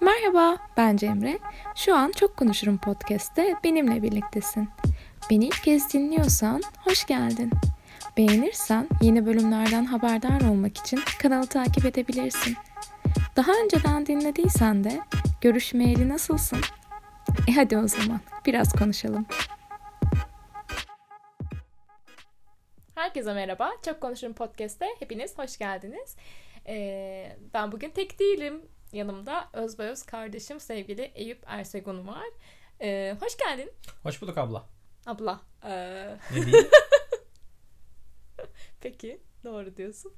Merhaba, ben Cemre. Şu an Çok Konuşurum Podcast'te benimle birliktesin. Beni ilk kez dinliyorsan hoş geldin. Beğenirsen yeni bölümlerden haberdar olmak için kanalı takip edebilirsin. Daha önceden dinlediysen de görüşmeyeli nasılsın? E hadi o zaman biraz konuşalım. Herkese merhaba. Çok Konuşurum Podcast'te hepiniz hoş geldiniz. Ee, ben bugün tek değilim. Yanımda özbeöz kardeşim sevgili Eyüp Ersegun var. Ee, hoş geldin. Hoş bulduk abla. Abla. Ee... Ne diyeyim? Peki doğru diyorsun.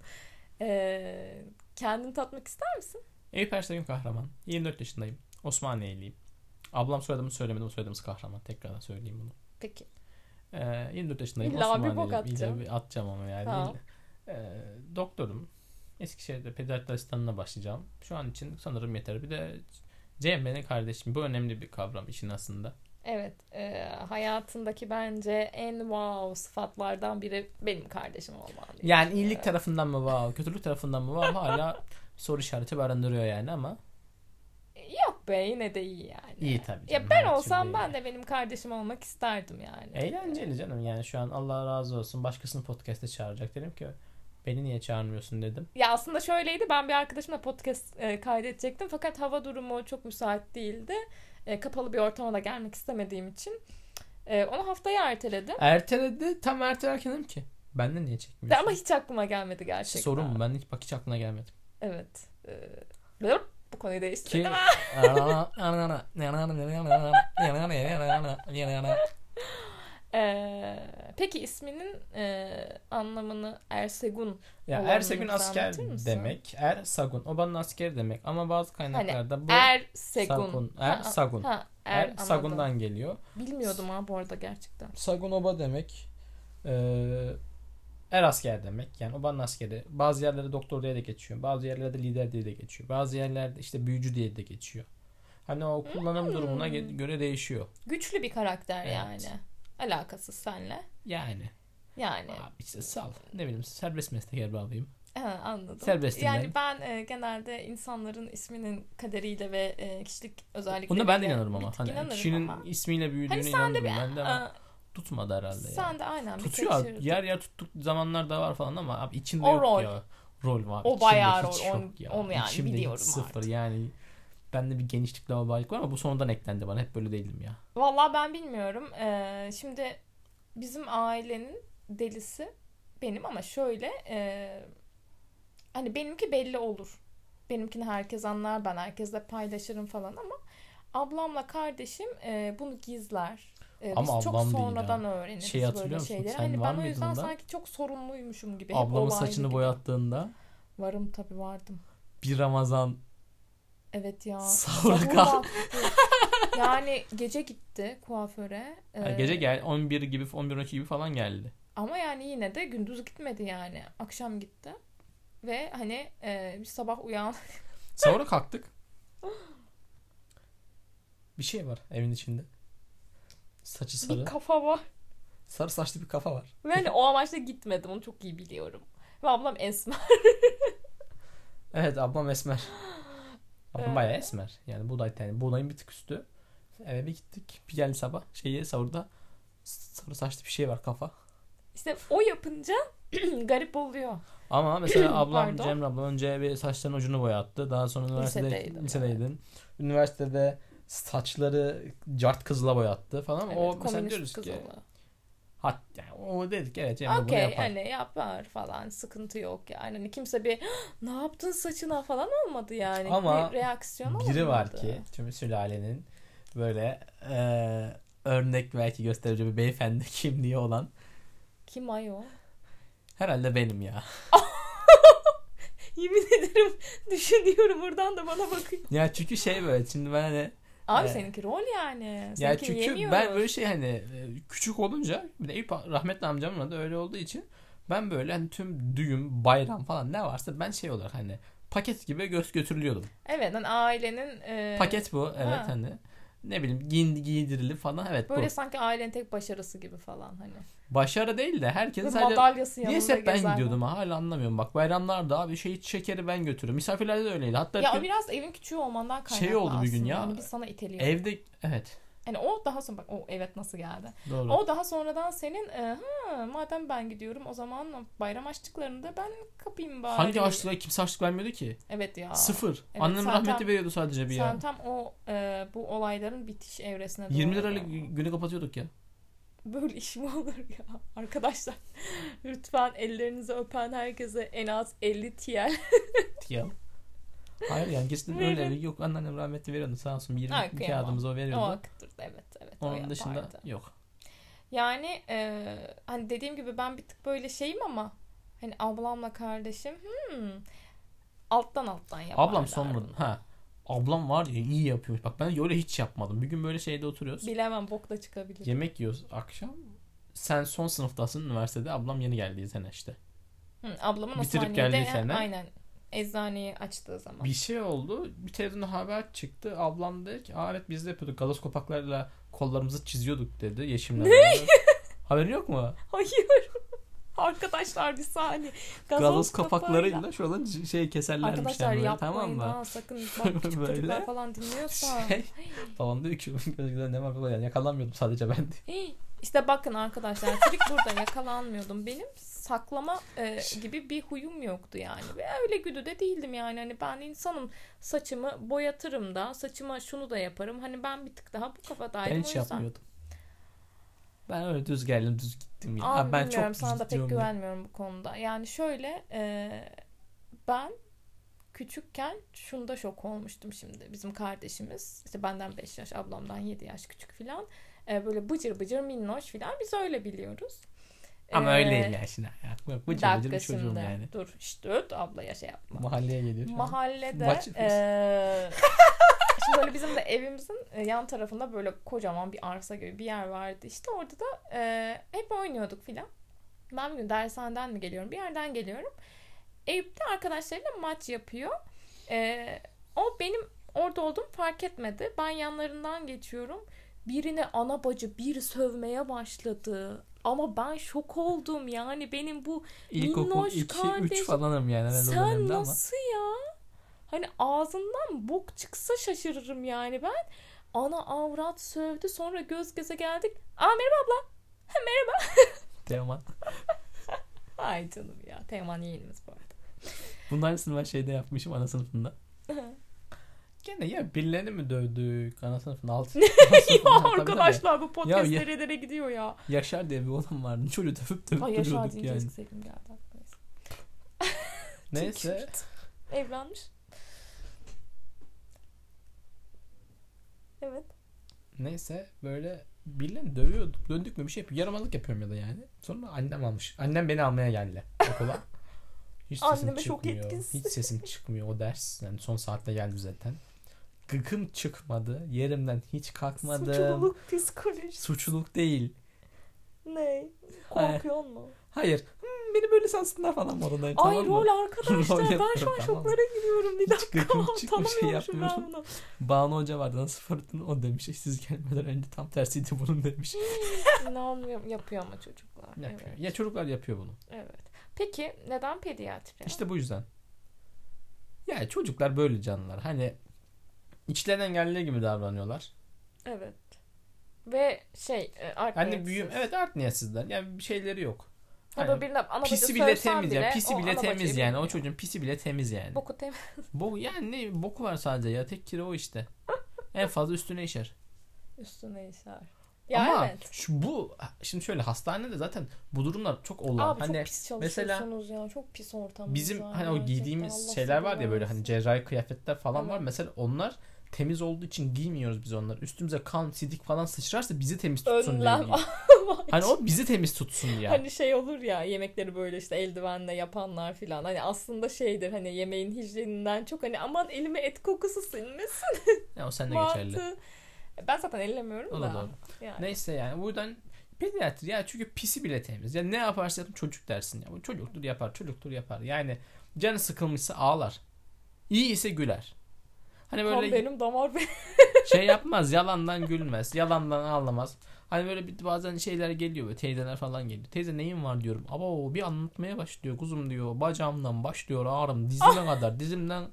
Ee, kendini tatmak ister misin? Eyüp Ersoy'un kahraman. 24 yaşındayım. Osmaniyeliyim. Ablam soyadımı söylemedim. Soyadımız kahraman. Tekrardan söyleyeyim bunu. Peki. Ee, 24 yaşındayım. İlla bir bok atacağım. İlla bir atacağım ama yani. Tamam. Ee, doktorum. Eskişehir'de pediatri asistanına başlayacağım. Şu an için sanırım yeter. Bir de Cem benim kardeşim. Bu önemli bir kavram işin aslında. Evet. e, hayatındaki bence en wow sıfatlardan biri benim kardeşim diye Yani iyilik tarafından mı wow, kötülük tarafından mı wow hala soru işareti barındırıyor yani ama Yok be yine de iyi yani. iyi tabii canım. Ya ben olsam ben de benim kardeşim olmak isterdim yani. Eğlenceli canım yani şu an Allah razı olsun başkasını podcast'e çağıracak dedim ki beni niye çağırmıyorsun dedim. Ya aslında şöyleydi ben bir arkadaşımla podcast e, kaydedecektim fakat hava durumu çok müsait değildi. E, kapalı bir ortama da gelmek istemediğim için e, onu haftaya erteledim. Erteledi tam ertelerken dedim ki benden niye çekmiyorsun? Ama hiç aklıma gelmedi İşte gerçekten. sorun mu? Ben hiç bak hiç aklına gelmedi. Evet. E, bu konuyu Ki değiştirdim. E, peki isminin e, anlamını Ersegun ya Ersegun asker demek. Er Sagun. Obanın askeri demek. Ama bazı kaynaklarda bu Ersegun. Sagun. Er Ha, er, Er anladım. Sagun'dan geliyor. Bilmiyordum ha bu arada gerçekten. Sagun oba demek. Ee, er asker demek. Yani obanın askeri. Bazı yerlerde doktor diye de geçiyor. Bazı yerlerde lider diye de geçiyor. Bazı yerlerde işte büyücü diye de geçiyor. Hani o kullanım Hmm. durumuna göre değişiyor. Güçlü bir karakter Evet. yani. Alakasız senle. Yani. Yani. Abi işte sal. Ne bileyim serbest meslek erbabıyım. Ha, anladım. Serbestim yani ben. ben e, genelde insanların isminin kaderiyle ve e, kişilik özellikleriyle Bunda ben de inanırım ama. Hani inanırım kişinin ama. ismiyle büyüdüğüne Hani inanırım bir ben de ama Aa, tutmadı herhalde sen de aynen Tutuyor. kaçırdın. Yer yer tuttuk zamanlar da var falan ama abi içinde O yok rol. ya. Rol var. O İçimde bayağı rol. Onu- ya. onu yani İçimde biliyorum sıfır artık. yani. Bende bir genişlik laubalilik var ama bu sonradan eklendi bana. Hep böyle değildim ya. Vallahi ben bilmiyorum. Ee, şimdi bizim ailenin delisi benim ama şöyle e, hani benimki belli olur. Benimkini herkes anlar. Ben herkesle paylaşırım falan ama ablamla kardeşim e, bunu gizler. E, Ama biz çok sonradan öğreniriz Şey böyle şeyleri. Sen Hani ben o yüzden da? sanki çok sorumluymuşum gibi. Ablamın saçını gibi. boyattığında Varım tabii vardım. bir Ramazan Evet ya. Sahura Sahur kalk- yani gece gitti kuaföre. Ee, gece gel 11 gibi 11 12 gibi falan geldi. Ama yani yine de gündüz gitmedi yani. Akşam gitti. Ve hani e, bir sabah uyan. Sonra kalktık. Bir şey var evin içinde. Saçı sarı. bir kafa var. Sarı saçlı bir kafa var. Ve hani o amaçla gitmedim. Onu çok iyi biliyorum. Ve ablam esmer. Evet ablam esmer. Ablam Ee. bayağı esmer. Yani buğday tane. Buğdayın bir tık üstü. Eve bir gittik. Bir geldi sabah. Şeyi sahurda sarı saçlı bir şey var kafa. İşte o yapınca garip oluyor. Ama mesela ablam. Cemre ablam önce bir saçların ucunu boyattı. Daha sonra üniversitede Lisedeydim, lisedeydin. Üniversitede saçları cart kızla boyattı falan. Evet, o mesela diyoruz ki oluyor. Hat yani o dedik evet Cemre bunu Okey yapar. hani yapar falan sıkıntı yok yani. Hani kimse bir ne yaptın saçına falan olmadı yani. Ama bir reaksiyon Biri var olmadı. ki tüm sülalenin böyle eee, örnek belki göstereceği bir beyefendi kimliği olan Kim ay o? herhalde benim ya. Yemin ederim düşünüyorum buradan da bana bakıyor. Ya çünkü şey böyle şimdi ben hani Abi Evet. seninki rol yani. ya Seninki çünkü yemiyoruz. ben böyle şey hani e, küçük olunca bir de rahmetli amcamın da öyle olduğu için ben böyle hani tüm düğün, bayram falan ne varsa ben şey olarak hani paket gibi göz götürülüyordum. Evet hani ailenin e, Paket bu evet Ha. hani. Ne bileyim giyin, giydirilip falan evet Böyle bu. sanki ailenin tek başarısı gibi falan hani. Başarı değil de herkesin Ve sadece madalyası yanında Niyeyse hep ben gezer. gidiyordum ha, hala anlamıyorum. Bak bayramlarda abi şey şekeri ben götürüyorum. Misafirlerde de öyleydi. Hatta Ya bir o biraz evin küçüğü olmandan kaynaklı Şey oldu bir gün aslında. ya. Hani biz sana iteliyor. evde evet Hani o daha sonra bak o evet nasıl geldi. doğru. O daha sonradan senin e, ha, madem ben gidiyorum o zaman bayram açtıklarında ben kapayım bari. Hangi açlığa kimse açlık vermiyordu ki? Evet ya. Sıfır. Evet, Annem rahmetli tam- veriyordu sadece bir Sen ya. tam o e, bu olayların bitiş evresine doğru. 20 lirayla günü kapatıyorduk ya. Böyle iş mi olur ya? Arkadaşlar lütfen ellerinizi öpen herkese en az 50 TL. ya. Hayır yani kesin öyle Verin. yok anneannem rahmetli veriyordu sağ olsun 20 Ha, kıyamam. kağıdımızı o O veriyordu. vakittir evet evet. o Onun dışında yapardı. yok. Yani e, hani dediğim gibi ben bir tık böyle şeyim ama hani ablamla kardeşim hmm, alttan alttan yaparlar. Ablam sonra ha ablam var ya iyi yapıyormuş. Bak ben öyle hiç yapmadım. Bir gün böyle şeyde oturuyoruz. Bilemem bok da çıkabilir. Yemek yiyoruz akşam. Sen son sınıftasın üniversitede. Ablam yeni geldiği sene işte. Hı, ablamın Bitirip geldiği sene. aynen eczaneyi açtığı zaman. Bir şey oldu. Bir televizyonda haber çıktı. Ablam dedi ki evet biz de yapıyorduk. Gazoz kopaklarıyla kollarımızı çiziyorduk dedi. Yeşimle. beraber. Haberin yok mu? Hayır. Arkadaşlar bir saniye. Gazoz, Gazoz, kopaklarıyla şuradan c- şey keserlermiş. Arkadaşlar böyle, yapmayın tamam mı? ha sakın bak küçük Böyle. çocuklar falan dinliyorsa. Şey, falan diyor ki ne var falan. Yani yakalanmıyordum sadece ben diye. İşte bakın arkadaşlar trik burada yakalanmıyordum. Benim saklama e, gibi bir huyum yoktu yani. Ve öyle güdü de değildim yani. Hani ben insanım saçımı boyatırım da saçıma şunu da yaparım. Hani ben bir tık daha bu kafadaydım. Ben o hiç yüzden. yapmıyordum. Ben öyle düz geldim düz gittim ya. Aa, Abi ben çok sana da pek ya. güvenmiyorum bu konuda. Yani şöyle e, ben küçükken şunda şok olmuştum şimdi. Bizim kardeşimiz işte benden 5 yaş ablamdan 7 yaş küçük filan. E, böyle bıcır bıcır minnoş filan biz öyle biliyoruz. Ama E, öyle değil ya şimdi. Bak dakika bıcır bir çocuğum yani. Dur işte öt ablaya şey yapma. Mahalleye geliyor. Mahallede eee, şimdi böyle bizim de evimizin e, yan tarafında böyle kocaman bir arsa gibi bir yer vardı. İşte orada da eee, hep oynuyorduk filan. Ben bir gün dershaneden mi geliyorum bir yerden geliyorum. Evde arkadaşlarıyla maç yapıyor. Eee, o benim orada olduğumu fark etmedi. Ben yanlarından geçiyorum. Birine ana bacı bir sövmeye başladı. Ama ben şok oldum yani benim bu İlkokul minnoş 2 kardeşim. 3 falanım yani herhalde sen dönemde ama. nasıl ya? Hani ağzından bok çıksa şaşırırım yani ben. Ana avrat sövdü sonra göz göze geldik. Aa merhaba abla. Ha, merhaba. Teoman. Ay canım ya. Teoman yeğenimiz bu arada. Bunun aynısını ben şeyde yapmışım ana sınıfında. Gene ya birilerini mi dövdük ana sınıfında alt ya arkadaşlar bu podcast Ya, nerelere gidiyor ya. Yaşar diye bir oğlum vardı. Çocuğu dövüp dövüp Ay Yaşar duruyorduk deyince yani. eski sevgilim geldi aklıma. Neyse. Evlenmiş. Evet. Neyse böyle birilerini dövüyorduk. Döndük mü bir şey yapıyor. Yaramazlık yapıyorum ya da yani. Sonra annem almış. Annem beni almaya geldi okula. Hiç sesim Anneme çıkmıyor. Hiç sesim çıkmıyor o ders. Yani son saatte geldi zaten. Gıkım çıkmadı. Yerimden hiç kalkmadım. Suçluluk psikolojisi. Suçluluk değil. Ne? Korkuyor mu? Hayır. Hmm, beni böyle sansınlar falan modundayım. Ay tamam rol mı? arkadaşlar. Rol ben şu an tamam şoklara giriyorum. Bir Hiç dakika. gıkım çıkmış şey Tanımıyormuşum ben yapmıyorum. bunu. Banu Hoca vardı nasıl fırtın o demiş. Siz gelmeden önce tam tersiydi bunun demiş. İnanmıyorum. Yapıyor ama çocuklar. Yapıyor. Evet. Ya çocuklar yapıyor bunu. evet. Peki neden pediatri? İşte bu yüzden. Yani çocuklar böyle canlılar. Hani içlerinden geldiği gibi davranıyorlar. Evet. Ve şey e, art Hani niyetsiz. büyüm evet art niyetsizler. Yani bir şeyleri yok. Ya Hani da birine pisi bile temiz yani. Pisi o bile temiz yani. O bilmiyor. çocuğun pisi bile temiz yani. Boku temiz. Bo yani ne boku var sadece ya. Tek kiri o işte. En fazla üstüne işer. Üstüne işer. Ya Ama evet. şu bu şimdi şöyle hastanede zaten bu durumlar çok olan. Abi hani çok pis mesela ya. Çok pis ortamınız bizim var hani o giydiğimiz şeyler var ya böyle hani cerrahi kıyafetler falan var. Evet. Mesela onlar temiz olduğu için giymiyoruz biz onları. Üstümüze kan, sidik falan sıçrarsa bizi temiz tutsun diye. Önlem. giyiyoruz. Hani o bizi temiz tutsun diye. Hani şey olur ya yemekleri böyle işte eldivenle yapanlar filan. Hani aslında şeydir hani yemeğin hijyeninden çok hani aman elime et kokusu sinmesin. Ya o sende geçerli. Mantı. Ben zaten ellemiyorum O da. da doğru. Yani. Neyse yani buradan pediatri ya çünkü pisi bile temiz. Ya ne yaparsa yapın çocuk dersin ya. Bu çocuktur yapar, çocuktur yapar. Yani canı sıkılmışsa ağlar. İyi ise güler. Hani Kan böyle benim damar benim. şey yapmaz. Yalandan gülmez. Yalandan ağlamaz. Hani böyle bir, bazen şeyler geliyor. Böyle, teyzeler falan geliyor. Teyze neyin var diyorum. Ama o bir anlatmaya başlıyor. Kuzum diyor. Bacağımdan başlıyor ağrım. Dizime kadar. Dizimden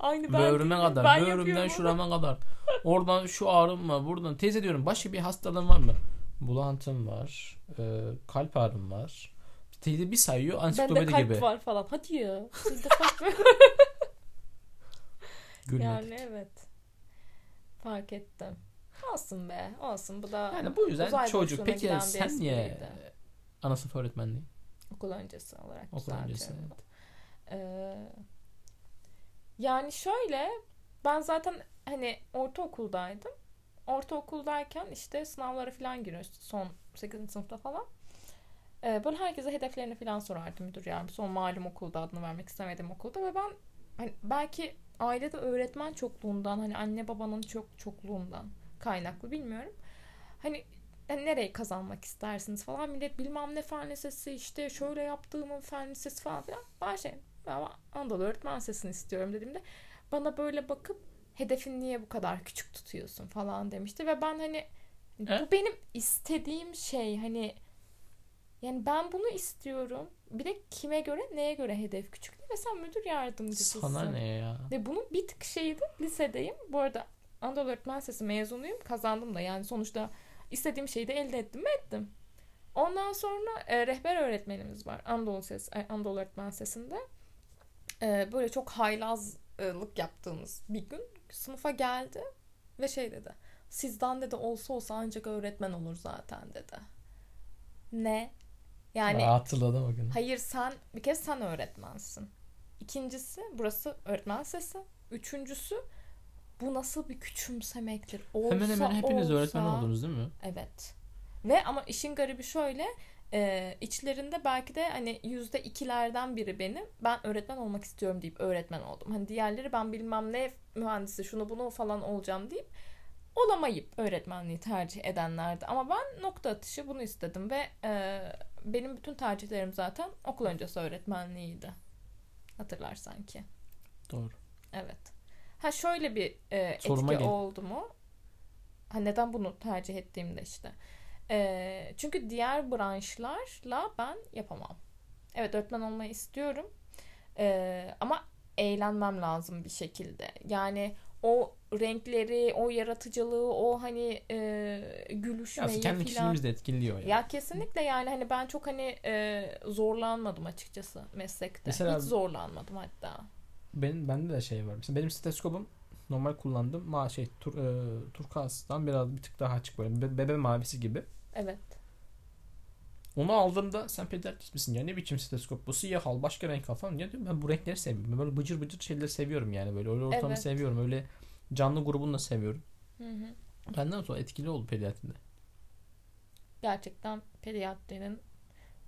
Aynı ben. böğrüme değilim. kadar. Ben böğrümden yapıyorum onu. şurama kadar. Oradan şu ağrım var. Buradan. Teyze diyorum başka bir hastalığın var mı? Bulantım var. e, kalp ağrım var. Teyze bir sayıyor Bende ansiklopedi kalp gibi. var falan. Hadi ya. Gülmedik. yani evet. Fark ettim. Olsun be. Olsun. Bu da Yani bu yüzden çocuk. Peki bir sen niye espriydi. ana sınıf öğretmenliği? okul öncesi olarak Okul öncesi. Evet. Ee, yani şöyle ben zaten hani ortaokuldaydım. Ortaokuldayken işte sınavlara falan giriyoruz son 8. sınıfta falan. Ee, böyle herkese hedeflerini falan sorardı müdür yani. Son malum okulda adını vermek istemediğim okulda ve ben hani belki ailede öğretmen çokluğundan hani anne babanın çok çokluğundan kaynaklı bilmiyorum. Hani hani nereye kazanmak istersiniz falan millet bilmem ne fen lisesi işte şöyle yaptığımın fen lisesi falan filan. Ben şey ben Anadolu öğretmen lisesini istiyorum dediğimde bana böyle bakıp hedefin niye bu kadar küçük tutuyorsun falan demişti ve ben hani bu E? benim istediğim şey hani yani ben bunu istiyorum. Bir de kime göre neye göre hedef küçük ve sen müdür yardımcısısın. Sana ne ya? Ve bunun bir tık şeydi lisedeyim. Bu arada Anadolu Öğretmen Lisesi mezunuyum. Kazandım da yani sonuçta istediğim şeyi de elde ettim mi ettim. Ondan sonra e, rehber öğretmenimiz var Anadolu, Ses, e, Anadolu Öğretmen Lisesi'nde. E, böyle çok haylazlık yaptığımız bir gün sınıfa geldi ve şey dedi. Sizden dedi olsa olsa ancak öğretmen olur zaten dedi. Ne? Yani Aa, hatırladım o günü. Hayır sen bir kere sen öğretmensin. İkincisi burası öğretmen sesi. Üçüncüsü bu nasıl bir küçümsemektir? Olsa, Hemen hemen hepiniz olsa- öğretmen oldunuz değil mi? Evet. Ve ama işin garibi şöyle e, içlerinde belki de hani yüzde ikilerden biri benim ben öğretmen olmak istiyorum deyip öğretmen oldum. Hani diğerleri ben bilmem ne mühendisi şunu bunu falan olacağım deyip olamayıp öğretmenliği tercih edenlerdi. Ama ben nokta atışı bunu istedim ve e, benim bütün tercihlerim zaten okul öncesi öğretmenliğiydi. Hatırlarsan ki. Doğru. Evet. Ha şöyle bir e, Soruma etki gel. oldu mu? Ha neden bunu tercih ettiğimde işte. E, çünkü diğer branşlarla ben yapamam. Evet öğretmen olmayı istiyorum. E, ama eğlenmem lazım bir şekilde. Yani o renkleri, o yaratıcılığı, o hani e, Ya gülüşmeyi kendi filan. kişiliğimizi de etkiliyor ya. Ya kesinlikle yani hani ben çok hani e, zorlanmadım açıkçası meslekte. Mesela- Hiç zorlanmadım hatta. Benim bende de şey var. Mesela benim stetoskopum normal kullandım. Ma şey tur, e, turkuazdan biraz bir tık daha açık böyle be- bebe mavisi gibi. Evet. Onu aldığımda sen pediatrist misin ya ne biçim stetoskop bu siyah al başka renk al falan. Ya diyorum ben bu renkleri seviyorum. Ben böyle bıcır bıcır şeyleri seviyorum yani böyle öyle ortamı Evet. seviyorum. Öyle canlı grubunu da seviyorum. Hı hı. Benden sonra etkili oldu pediatride. gerçekten pediatrinin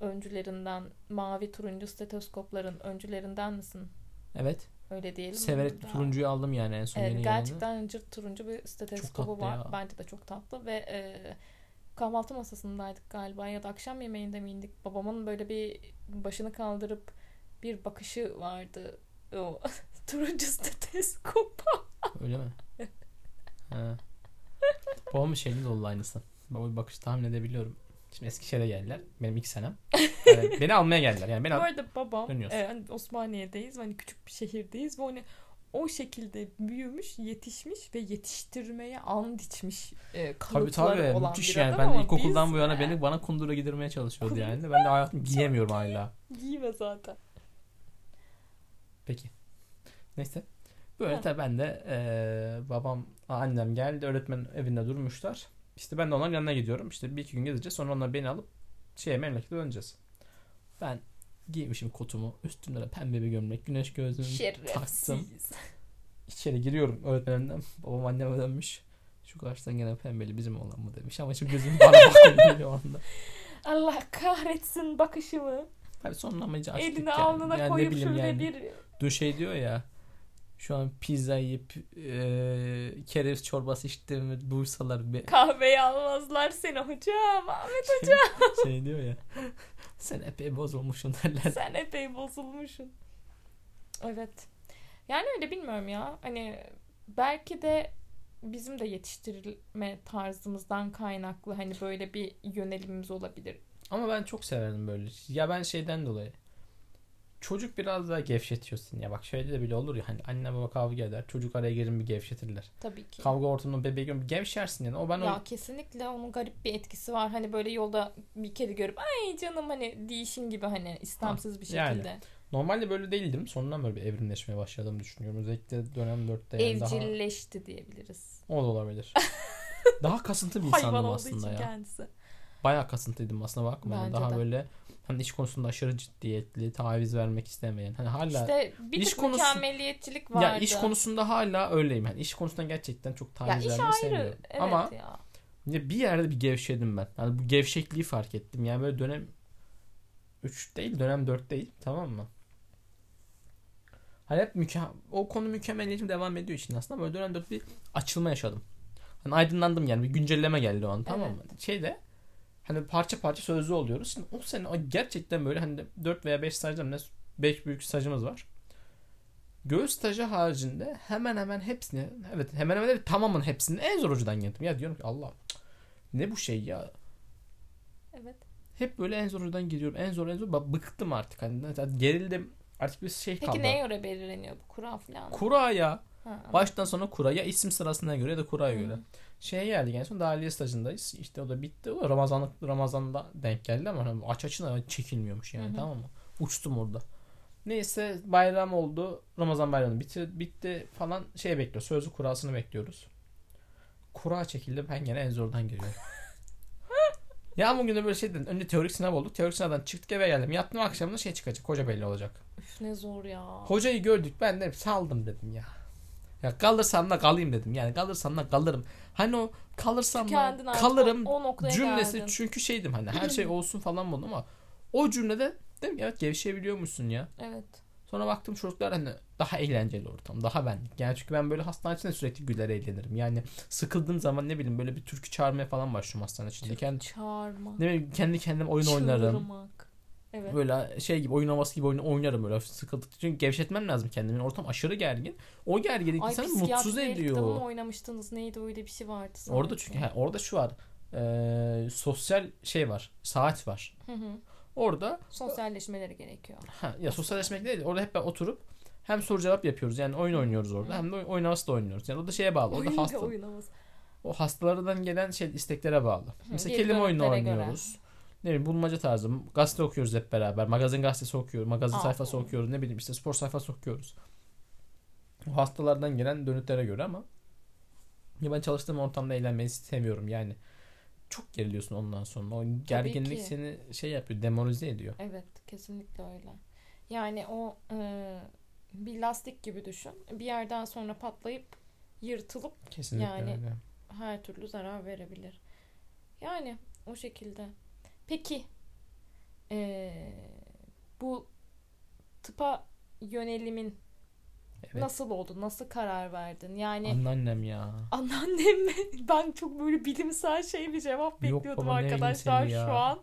öncülerinden, mavi turuncu stetoskopların öncülerinden misin? Evet. Öyle diyelim. mi Severek burada? turuncuyu aldım yani en son Evet, yeni gerçekten cırt turuncu bir stetoskopu var. ya. Bence de çok tatlı ve e, kahvaltı masasındaydık galiba ya da akşam yemeğinde miydik? Babamın böyle bir başını kaldırıp bir bakışı vardı. O turuncu stetoskopa. Öyle mi? ha. Babamın şeyli de oldu aynısı. Baba bir bakış tahmin edebiliyorum. Şimdi Eskişehir'e geldiler. Benim ilk senem. Yani beni almaya geldiler. Yani beni Bu al- arada babam Dönüyorsun. e, hani Osmaniye'deyiz. Hani küçük bir şehirdeyiz ve hani o şekilde büyümüş, yetişmiş ve yetiştirmeye and içmiş e, Tabii kalıpları tabii olan müthiş bir yani. adam Ben ilkokuldan biz, bu yana e, beni bana kundura gidirmeye çalışıyordu yani. Ben de hayatım giyemiyorum hala. Giyme zaten. Peki. Neyse. Böyle Ha. tabii ben de eee, babam annem geldi öğretmen evinde durmuşlar. İşte ben de onların yanına gidiyorum. İşte bir iki gün gezeceğiz. Sonra onlar beni alıp şeye memlekete döneceğiz. Ben giymişim kotumu. Üstümde de pembe bir gömlek. Güneş gözlüğümü taktım. İçeri giriyorum öğretmenimden. Babam anneme dönmüş. Şu karşıdan gelen pembeli bizim olan mı demiş. Ama şimdi gözüm bana bakıyor o anda. Allah kahretsin bakışımı. Tabii sonlamayınca açtık Elini yani. alnına Yani koyup şöyle yani. bir Dün şey diyor ya şu an pizza yiyip e, kereviz çorbası içtiğimi duysalar be, kahveyi almazlar seni hocam. Ahmet şey, şey diyor ya sen epey bozulmuşsun derler. sen epey bozulmuşsun. Evet. Yani öyle bilmiyorum ya. Hani belki de bizim de yetiştirilme tarzımızdan kaynaklı hani böyle bir yönelimimiz olabilir. Ama ben çok severdim böyle. Ya ben şeyden dolayı. Çocuk biraz daha gevşetiyorsun ya. Bak şöyle de bile olur ya. Hani anne baba kavga eder. Çocuk araya girin bir gevşetirler. Tabii ki. Kavga ortamında bebeği görüp gevşersin yani. O ben ya o... kesinlikle onun garip bir etkisi var. Hani böyle yolda bir kedi görüp ay canım hani değişim gibi hani istemsiz bir şekilde. yani. Normalde böyle değildim. Sonradan böyle bir evrimleşmeye başladığımı düşünüyorum. Özellikle dönem 4'te yani daha... Evcilleşti diyebiliriz. O da olabilir. daha kasıntı bir Hayvan insandım olduğu aslında için ya. kendisi. Bayağı kasıntıydım aslında bakma. Bence daha de. böyle hani iş konusunda aşırı ciddiyetli, taviz vermek istemeyen. Hani hala İşte bir iş konusu- mükemmeliyetçilik vardı. ya iş konusunda hala öyleyim. Yani iş konusunda gerçekten çok Ya taviz iş vermeyi sevmiyorum. Evet Ama ya. ya bir yerde bir gevşedim ben. Yani bu gevşekliği fark ettim. Yani böyle dönem 3 değil, dönem 4 değil. Tamam mı? Hani hep müke o konu mükemmeliyetim devam ediyor için aslında böyle dönem 4 bir açılma yaşadım. Hani aydınlandım yani bir güncelleme geldi o an tamam mı? Şeyde hani parça parça sözlü oluyoruz. Şimdi o sene gerçekten böyle hani 4 veya 5 stajım ne 5 büyük stajımız var. Göğüs stajı haricinde hemen hemen hepsini evet hemen hemen evet, tamamın hepsini en zor hocadan geldim. Ya diyorum ki Allah ne bu şey ya. Evet. Hep böyle en zor hocadan geliyorum. En zor en zor. Bıktım artık. Hani gerildim. Artık bir şey Peki kaldı. neye göre belirleniyor bu kura falan? Kura ya. Ha. Baştan sona kura. Ya isim sırasına göre ya da kuraya göre. Şeye geldik en son dahiliye stajındayız. İşte o da bitti. O Ramazanlık Ramazan'da denk geldi ama hani aç açına çekilmiyormuş yani Hı hı. tamam mı? Uçtum orada. Neyse bayram oldu. Ramazan bayramı bitti, bitti falan şey bekliyor. Sözlü kurasını bekliyoruz. Kura çekildi. Ben gene en zordan geliyorum. ya bugün de böyle şey dedim. Önce teorik sınav olduk. Teorik sınavdan çıktık eve geldim. Yattım akşamında şey çıkacak. Hoca belli olacak. Üf ne zor ya. Hocayı gördük ben de saldım dedim ya. Ya kalırsam da kalayım dedim. Yani kalırsam da kalırım. Hani o kalırsam Tükendin da artık, kalırım o, o cümlesi geldin. çünkü şeydim hani her şey olsun falan bunu ama o cümlede dedim ki, evet gevşeyebiliyormuşsun ya. Evet. Sonra baktım çocuklar hani daha eğlenceli ortam. Daha benlik. Yani çünkü ben böyle hastane içinde sürekli güler eğlenirim. Yani sıkıldığım zaman ne bileyim böyle bir türkü çağırmaya falan başlıyorum hastane içinde. Kendi, Çağırma. ne bileyim kendi kendime oyun oynarım. Evet. Böyle şey gibi oyun havası gibi oyun oynarım böyle sıkıldık. Çünkü gevşetmem lazım kendimi. Ortam aşırı gergin. O gerginlik Ay insanı mutsuz mı ediyor. oynamıştınız? Neydi öyle bir şey vardı sanki. Orada çünkü he, orada şu var. Ee, sosyal şey var. Saat var. Hı hı. Orada Sosyalleşmeleri gerekiyor. ha, ya sosyalleşmek değil. Orada hep ben oturup hem soru cevap yapıyoruz. Yani oyun oynuyoruz orada. Hem de oyun havası da oynuyoruz. Yani o da şeye bağlı. Oyun hasta, ve oynamaz. o hastalardan gelen şey isteklere bağlı. Mesela kelime oyunu oynuyoruz. Ne bileyim bulmaca tarzı. Gazete okuyoruz hep beraber. Magazin gazetesi okuyoruz. Magazin Aa. sayfası okuyoruz. Ne bileyim işte spor sayfası okuyoruz. O hastalardan gelen dönütlere göre ama ya ben çalıştığım ortamda eğlenmeyi sevmiyorum yani. Çok geriliyorsun ondan sonra. O gerginlik seni şey yapıyor, demoralize ediyor. Evet kesinlikle öyle. Yani o e, bir lastik gibi düşün. Bir yerden sonra patlayıp yırtılıp Kesinlikle Yani- öyle. her türlü zarar verebilir. Yani o şekilde. Peki e, bu tıpa yönelimin Evet. nasıl oldu? Nasıl karar verdin? Yani Anneannem ya. anneannem mi? Ben çok böyle bilimsel şey bir cevap Yok bekliyordum baba, arkadaşlar şu an.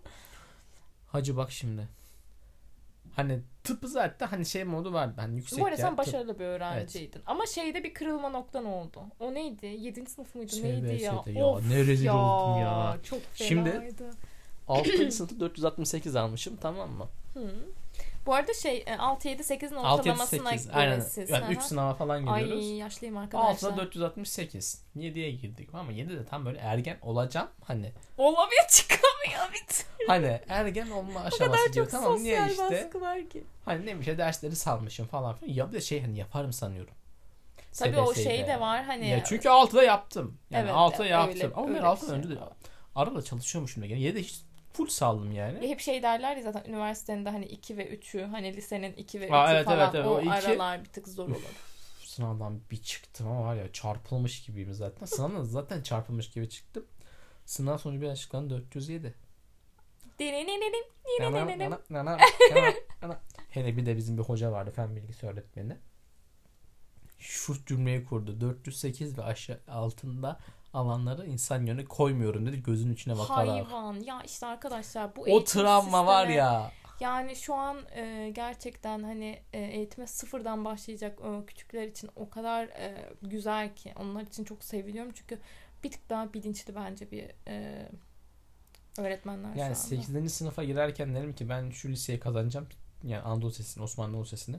Hacı bak şimdi. Hani tıpı zaten hani şey modu vardı. Hani yüksek Bu arada sen tıp- başarılı bir öğrenciydin. Ama şeyde bir kırılma noktan oldu. O neydi? 7. sınıf mıydı? Neydi ya? ya, Of ne rezil ya, oldum ya. Çok Şimdi- fenaydı. 6. sınıfta 468 almışım tamam mı? Hı. Bu arada şey 6 7 8'in 6 7 ortalamasına 8 göre aynen. siz. Yani Aha. 3 sınava falan giriyoruz. Ay yaşlıyım arkadaşlar. 6'da 468. 7'ye girdik ama 7'de tam böyle ergen olacağım. Hani Olamıyor çıkamıyor bir hani ergen olma O kadar aşaması gibi. çok Tamam niye sosyal baskı var ki. Hani neymiş ya dersleri salmışım falan filan. Ya bir de şey hani yaparım sanıyorum. Tabii o SBS'de. şey de var hani. Ya çünkü 6'da yaptım. Yani Evet, 6'da öyle- yaptım. Ama ben öyle 6'dan bir şey önce de arada çalışıyormuşum da. Yani 7'de hiç full saldım yani. Hep şey derler ya zaten üniversitenin de hani 2 ve 3'ü hani lisenin 2 ve 3'ü Aa, evet, falan evet, evet. o, O iki- aralar bir tık zor olur. Sınavdan bir çıktım ama var ya çarpılmış gibiyim zaten. Sınavdan zaten çarpılmış gibi çıktım. Sınav sonucu bir açıklandı 407. Denenenenem, Yana, denenenenem. yana, yana, yana, yana. Hele bir de bizim bir hoca vardı fen bilgisi öğretmeni. Şu cümleyi kurdu. 408 ve aşağı altında alanları insan yönü koymuyorum dedi gözünün içine bakarak. Hayvan. Ya işte arkadaşlar bu O travma var sistemi- ya. Yani şu an e, gerçekten hani e, eğitime sıfırdan başlayacak o küçükler için o kadar e, güzel ki onlar için çok seviliyorum çünkü bir tık daha bilinçli bence bir e, öğretmenler Yani şu anda. 8. sınıfa girerken dedim ki ben şu liseyi kazanacağım. Yani Anadolu Lisesi'ni, Osmanlı Anadolu Lisesi'ni.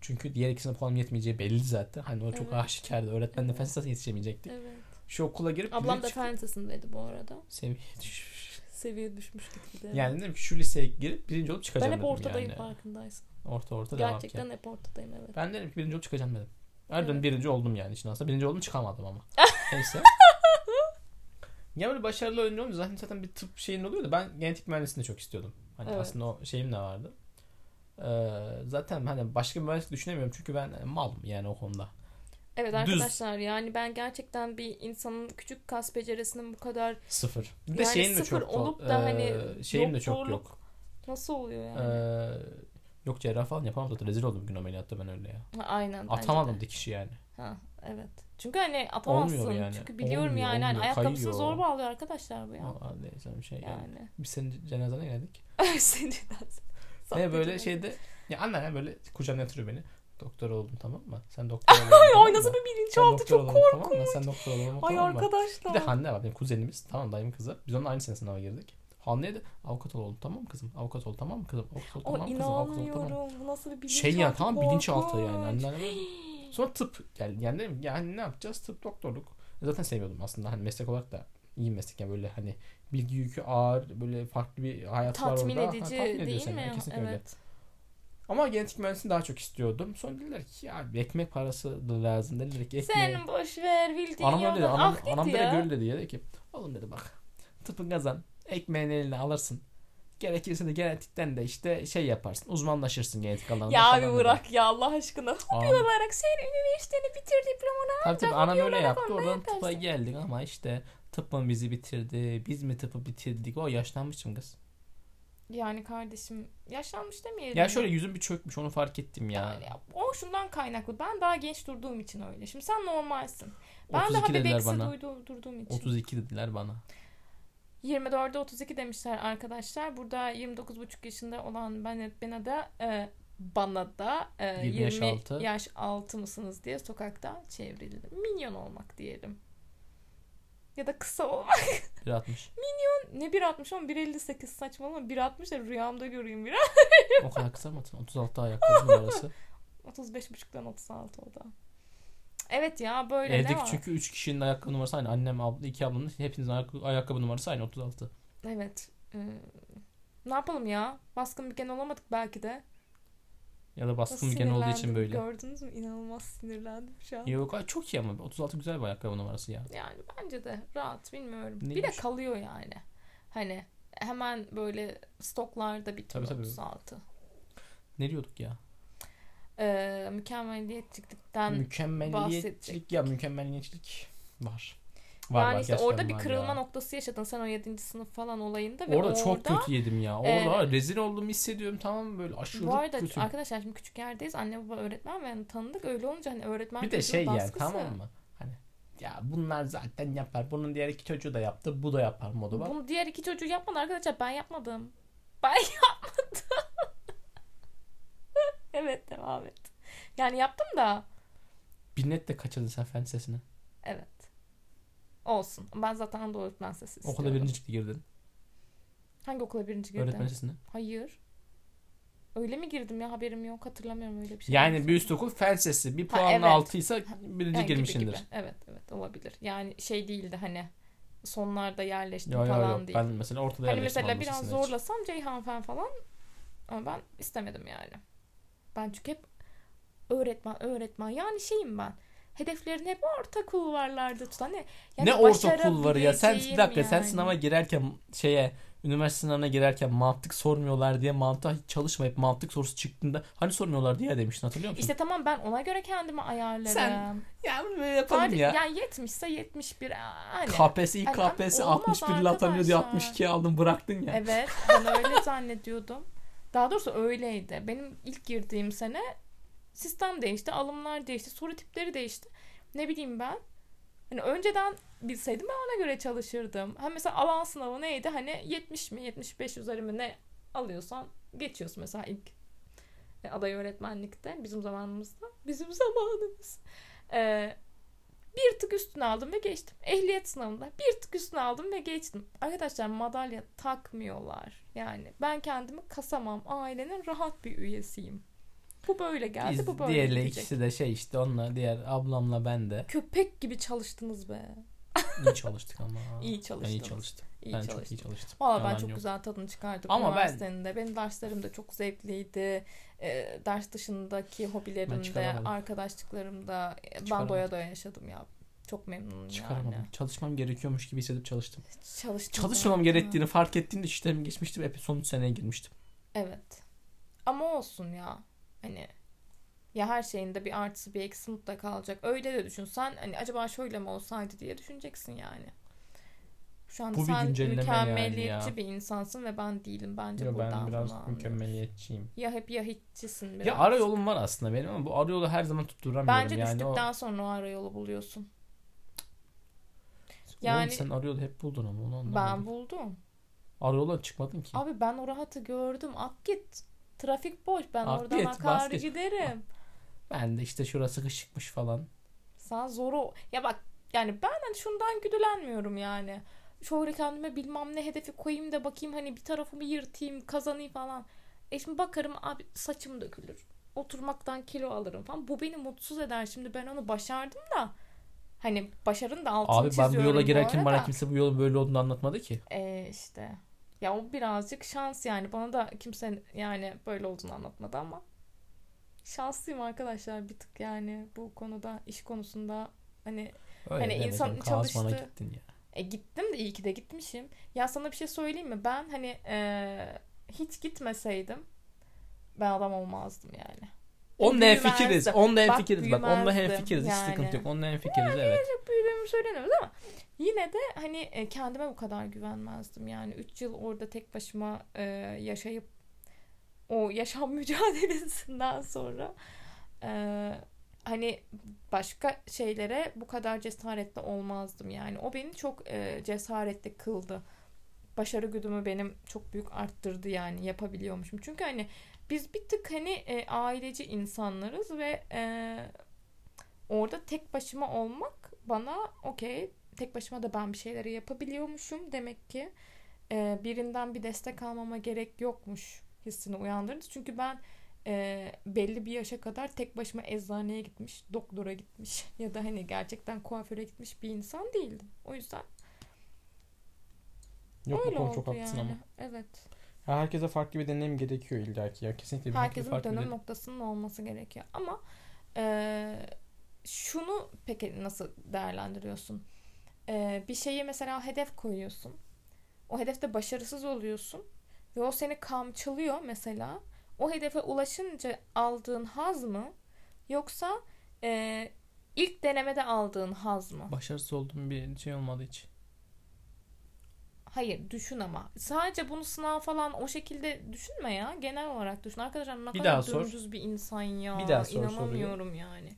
Çünkü diğer ikisine puanım yetmeyeceği belli zaten. Hani o çok Evet. aşikardı. Öğretmenle Evet. lisesine yetişemeyecektik. Evet. Şu okula girip Ablam da fen lisesindeydi bu arada. seviye düşmüş. Seviye düşmüş gitgide. Yani dedim ki şu liseye girip birinci olup ben çıkacağım hep dedim ortadayım yani. farkındaysın. Orta orta devam Gerçekten hep ortadayım evet. Ben dedim ki birinci olup çıkacağım dedim. Harbiden Evet. birinci oldum yani işin aslında. Birinci oldum çıkamadım ama. Neyse. Ya böyle başarılı oyuncu olunca zaten, zaten bir tıp şeyin oluyor da ben genetik mühendisliğini çok istiyordum. Hani Evet. aslında o şeyim de vardı. Ee, zaten hani başka bir mühendislik düşünemiyorum çünkü ben malım yani o konuda. Evet Düz. arkadaşlar yani ben gerçekten bir insanın küçük kas becerisinin bu kadar Sıfır. Bir de Yani şeyim de sıfır çok olup da ee, hani şeyim de çok yok. nasıl oluyor yani? Ee, yok cerrah falan yapamam zaten rezil oldum gün ameliyatta ben öyle ya. Ha, Aynen. Atamadım dikişi yani. Ha, evet. Çünkü hani atamazsın. Olmuyor yani. Çünkü biliyorum Olmuyor, yani. Hani olmuyor. ayakkabısını Kayıyor. zor bağlıyor arkadaşlar bu ya. Aa, neyse bir şey yani. Yani. Biz senin cenazene geldik. Senin Ne böyle şeyde ya anneannem böyle kucağına yatırıyor beni. Doktor oldum tamam mı? Sen doktor tamam Ay nasıl mı? bir bilinçaltı çok olalım, korkunç. Tamam mı? Sen doktor olalım Ay tamam mı? arkadaşlar. Bir de Hande var benim kuzenimiz. Tamam dayımın kızı. Biz onunla aynı sene sınava girdik. Hande'ye de avukat olalım tamam mı kızım? Avukat ol tamam mı kızım? Avukat ol O tamam mı kızım? Avukat ol tamam mı? Bu nasıl bir bilinçaltı Şey ya tamam bilinçaltı yani. Anneannem Sonra tıp yani, yani dedim yani ne yapacağız? Tıp doktorluk. Zaten seviyordum aslında hani meslek olarak da iyi meslek yani böyle hani bilgi yükü ağır böyle farklı bir hayat Tatmin var orada. Ha, edici tatmin ediyor değil mi? Kesinlikle öyle. Ama genetik mühendisliğini daha çok istiyordum. Sonra dediler ki ya ekmek parası da lazım. Dediler ki ekmeği. Sen boş ver bildiğin Anam öyle dedi. yoldan. Anam, Ah git anam ya. öyle dedi ya. Dedi ki oğlum dedi bak tıpın kazan. Ekmeğin eline alırsın. Gerekirse de genetikten de işte şey yaparsın. Uzmanlaşırsın genetik alanında. Ya falan bir dedi. bırak ya Allah aşkına. Anam- Hobi olarak sen üniversiteni bitir diplomanı Tabii tabii anam öyle yaptı. Oradan tıpa geldik ama işte tıp mı bizi bitirdi? Biz mi tıpı bitirdik? O yaşlanmışım kız. Yani kardeşim yaşlanmış demeyelim. Ya şöyle yüzüm bir çökmüş onu fark ettim ya. Yani o şundan kaynaklı. Ben daha genç durduğum için öyle. Şimdi sen normalsin. Ben 32 daha bebeksi bana. duydu, durduğum için. 32 dediler bana. 24'e 32 demişler arkadaşlar. Burada 29,5 yaşında olan ben bana da e, bana da e, 20 20 yaş altı. yaş altı mısınız diye sokakta çevrildi. Minyon olmak diyelim. Ya da kısa olmak. 1.60. Ne 1.60 ama 1.58 saçmalama. 1.60 da rüyamda göreyim bir o kadar kısa mı? 36 ayakkabı numarası. 35.5'dan 36 o da. Evet ya böyle Evdeki ne var? çünkü 3 kişinin ayakkabı numarası aynı. Annem, abla, iki ablanın hepinizin ayakkabı, ayakkabı numarası aynı 36. Evet. Ee, ne yapalım ya? Baskın bir gen olamadık belki de. Ya da bir gen olduğu için böyle. Gördünüz mü? İnanılmaz sinirlendim şu an. Yok çok iyi ama 36 güzel bir ayakkabı numarası ya. Yani bence de rahat bilmiyorum. Neymiş? Bir de kalıyor yani. Hani hemen böyle stoklarda bitiyor Tabii, tabii. 36. Ne diyorduk ya? Ee, mükemmeliyetçilikten Mükemmeliyetçilik bahsedecek. ya mükemmeliyetçilik var. Yani işte gerçekten orada bir var kırılma ya. noktası yaşadın sen o 7. sınıf falan olayında ve Orada, orada, çok kötü yedim ya. Orada e, var, rezil olduğumu hissediyorum tamam böyle aşırı Bu arada kötü. arkadaşlar şimdi küçük yerdeyiz. Anne baba öğretmen ve yani tanıdık. Öyle olunca hani öğretmen Bir de şey yani baskısı. tamam mı? Hani ya bunlar zaten yapar. Bunun diğer iki çocuğu da yaptı. Bu da yapar modu var. Bunu diğer iki çocuğu yapmadı arkadaşlar. Ben yapmadım. Ben yapmadım. evet devam et. Yani yaptım da Bir net de kaçırdın sen fen sesine. evet. Olsun. Ben zaten Anadolu Öğretmen Sesi Okula istiyorum. birinci çıktı girdin. Hangi okula birinci girdim? Öğretmen sesine. Hayır. Öyle mi girdim ya haberim yok hatırlamıyorum öyle bir şey. Yani bir üst okul fen sesi. Bir Ha, puanla evet. altıysa birinci Yani gibi girmişsindir. gibi. Evet evet olabilir. Yani şey değildi hani sonlarda yerleştim Yo, yo, falan yo. değil. Ben mesela ortada Hani yerleştim mesela biraz Lisesi'nde hiç. zorlasam Ceyhan Fen falan ama ben istemedim yani. Ben çünkü hep öğretmen öğretmen yani şeyim ben. Hedeflerini hep orta kulvarlarda tutan. Ne, yani ne ortaokul var ya? Sen bir dakika sen yani. sınava girerken şeye üniversite sınavına girerken mantık sormuyorlar diye mantığa hiç çalışmayıp mantık sorusu çıktığında hani sormuyorlar diye demiştin hatırlıyor musun? İşte tamam ben ona göre kendimi ayarlarım. Sen ya bunu yapalım Sadece- ya. Yani 70'se 71 hani. KPSS ilk Hani KPSS olmaz 61 ile atanıyor diye arkadaşlar. 62 aldın bıraktın ya. Evet ben öyle zannediyordum. Daha doğrusu öyleydi. Benim ilk girdiğim sene sistem değişti, alımlar değişti, soru tipleri değişti. Ne bileyim ben. Hani önceden bilseydim ben ona göre çalışırdım. Ha mesela alan sınavı neydi? Hani 70 mi 75 üzeri mi ne alıyorsan geçiyorsun mesela ilk e, aday öğretmenlikte bizim zamanımızda. Bizim zamanımız. Ee, bir tık üstüne aldım ve geçtim. Ehliyet sınavında bir tık üstüne aldım ve geçtim. Arkadaşlar madalya takmıyorlar. Yani ben kendimi kasamam. Ailenin rahat bir üyesiyim. Bu böyle geldi, Biz bu böyle diğerle gidecek. ikisi de şey işte onunla diğer ablamla ben de Köpek gibi çalıştınız be. iyi çalıştık ama. İyi Ben çalıştınız. iyi çalıştım. İyi ben çok çalıştın. iyi çalıştım. Valla ben çok yok. güzel tadını çıkardım Ama ben- üniversitenin de. Benim derslerim de çok zevkliydi. Ee, ders dışındaki Ben hobilerimde, arkadaşlıklarımda e, ben doya doya yaşadım ya. Çok memnunum Çıkaramadım. yani. Çalışmam gerekiyormuş gibi hissedip çalıştım. Çalıştım Çalışmamam gerektiğini fark ettiğimde işlerimi geçmiştim. Hep son seneye girmiştim. Evet. Ama olsun ya. Hani ya her şeyin de bir artısı bir eksi mutlaka olacak. Öyle de düşün. Sen hani acaba şöyle mi olsaydı diye düşüneceksin yani. Şu anda Bu sen mükemmeliyetçi yani ya. bir insansın ve ben değilim. Bence Yo, buradan ben biraz bunu mükemmeliyetçiyim. Ya hep ya hiççisin biraz. Ya ara yolum var aslında benim ama bu ara yolu her zaman tutturamıyorum. Bence yani düştükten o... sonra o ara yolu buluyorsun. Yani... Yani- sen ara yolu hep buldun ama onu anlamadım. Ben buldum. Ara yoldan çıkmadın ki. Abi ben o rahatı gördüm. Ak git. Trafik boş. Ben Ak oradan git, akar bas geç. giderim. Ben de işte şurası sıkışıkmış falan. Sen zoru... Ya bak yani ben hani şundan güdülenmiyorum yani. Şöyle kendime bilmem ne hedefi koyayım da bakayım hani bir tarafımı yırtayım kazanayım falan. E şimdi bakarım abi saçım dökülür. Oturmaktan kilo alırım falan. Bu beni mutsuz eder. Şimdi ben onu başardım da hani başarın da altını Abi ben bu yola girerken bana kimse bu yolun böyle olduğunu anlatmadı ki. E işte. Ya o birazcık şans yani. Bana da kimse yani böyle olduğunu anlatmadı ama şanslıyım arkadaşlar bir tık yani bu konuda iş konusunda hani Öyle Hani insan çalıştı. gittin ya. e, gittim de iyi ki de gitmişim. Ya sana bir şey söyleyeyim mi? Ben hani e, hiç gitmeseydim ben adam olmazdım yani. Onunla en fikiriz. Onunla en fikiriz. Bak onunla hem fikiriz. Hiç yani. sıkıntı yok. Onunla en fikiriz evet. Büyüdüğümü söylemiyoruz ama yine de hani e, kendime bu kadar güvenmezdim. Yani 3 yıl orada tek başıma e, yaşayıp o yaşam mücadelesinden sonra e, hani başka şeylere bu kadar cesaretli olmazdım yani. O beni çok e, cesaretli kıldı. Başarı güdümü benim çok büyük arttırdı yani yapabiliyormuşum. Çünkü hani biz bir tık hani e, aileci insanlarız ve e, orada tek başıma olmak bana okey tek başıma da ben bir şeyleri yapabiliyormuşum demek ki e, birinden bir destek almama gerek yokmuş hissini uyandırdı. Çünkü ben e, belli bir yaşa kadar tek başıma eczaneye gitmiş, doktora gitmiş ya da hani gerçekten kuaföre gitmiş bir insan değildim. O yüzden Yok bu öyle konu oldu çok haklısın yani. ama. Evet. Ya herkese farklı bir deneyim gerekiyor illaki ya. Kesinlikle bir Herkesin farklı bir dönüm deneyim. noktasının olması gerekiyor. Ama e, şunu peki nasıl değerlendiriyorsun? E, bir şeyi mesela hedef koyuyorsun. O hedefte başarısız oluyorsun. Ve o seni kamçılıyor mesela. O hedefe ulaşınca aldığın haz mı? Yoksa e, ilk denemede aldığın haz mı? Başarısız olduğum bir şey olmadı hiç. Hayır düşün ama. Sadece bunu sınav falan o şekilde düşünme ya. Genel olarak düşün. Arkadaşlar ne Bir kadar dümdüz bir insan ya. Bir daha sor İnanamıyorum yani.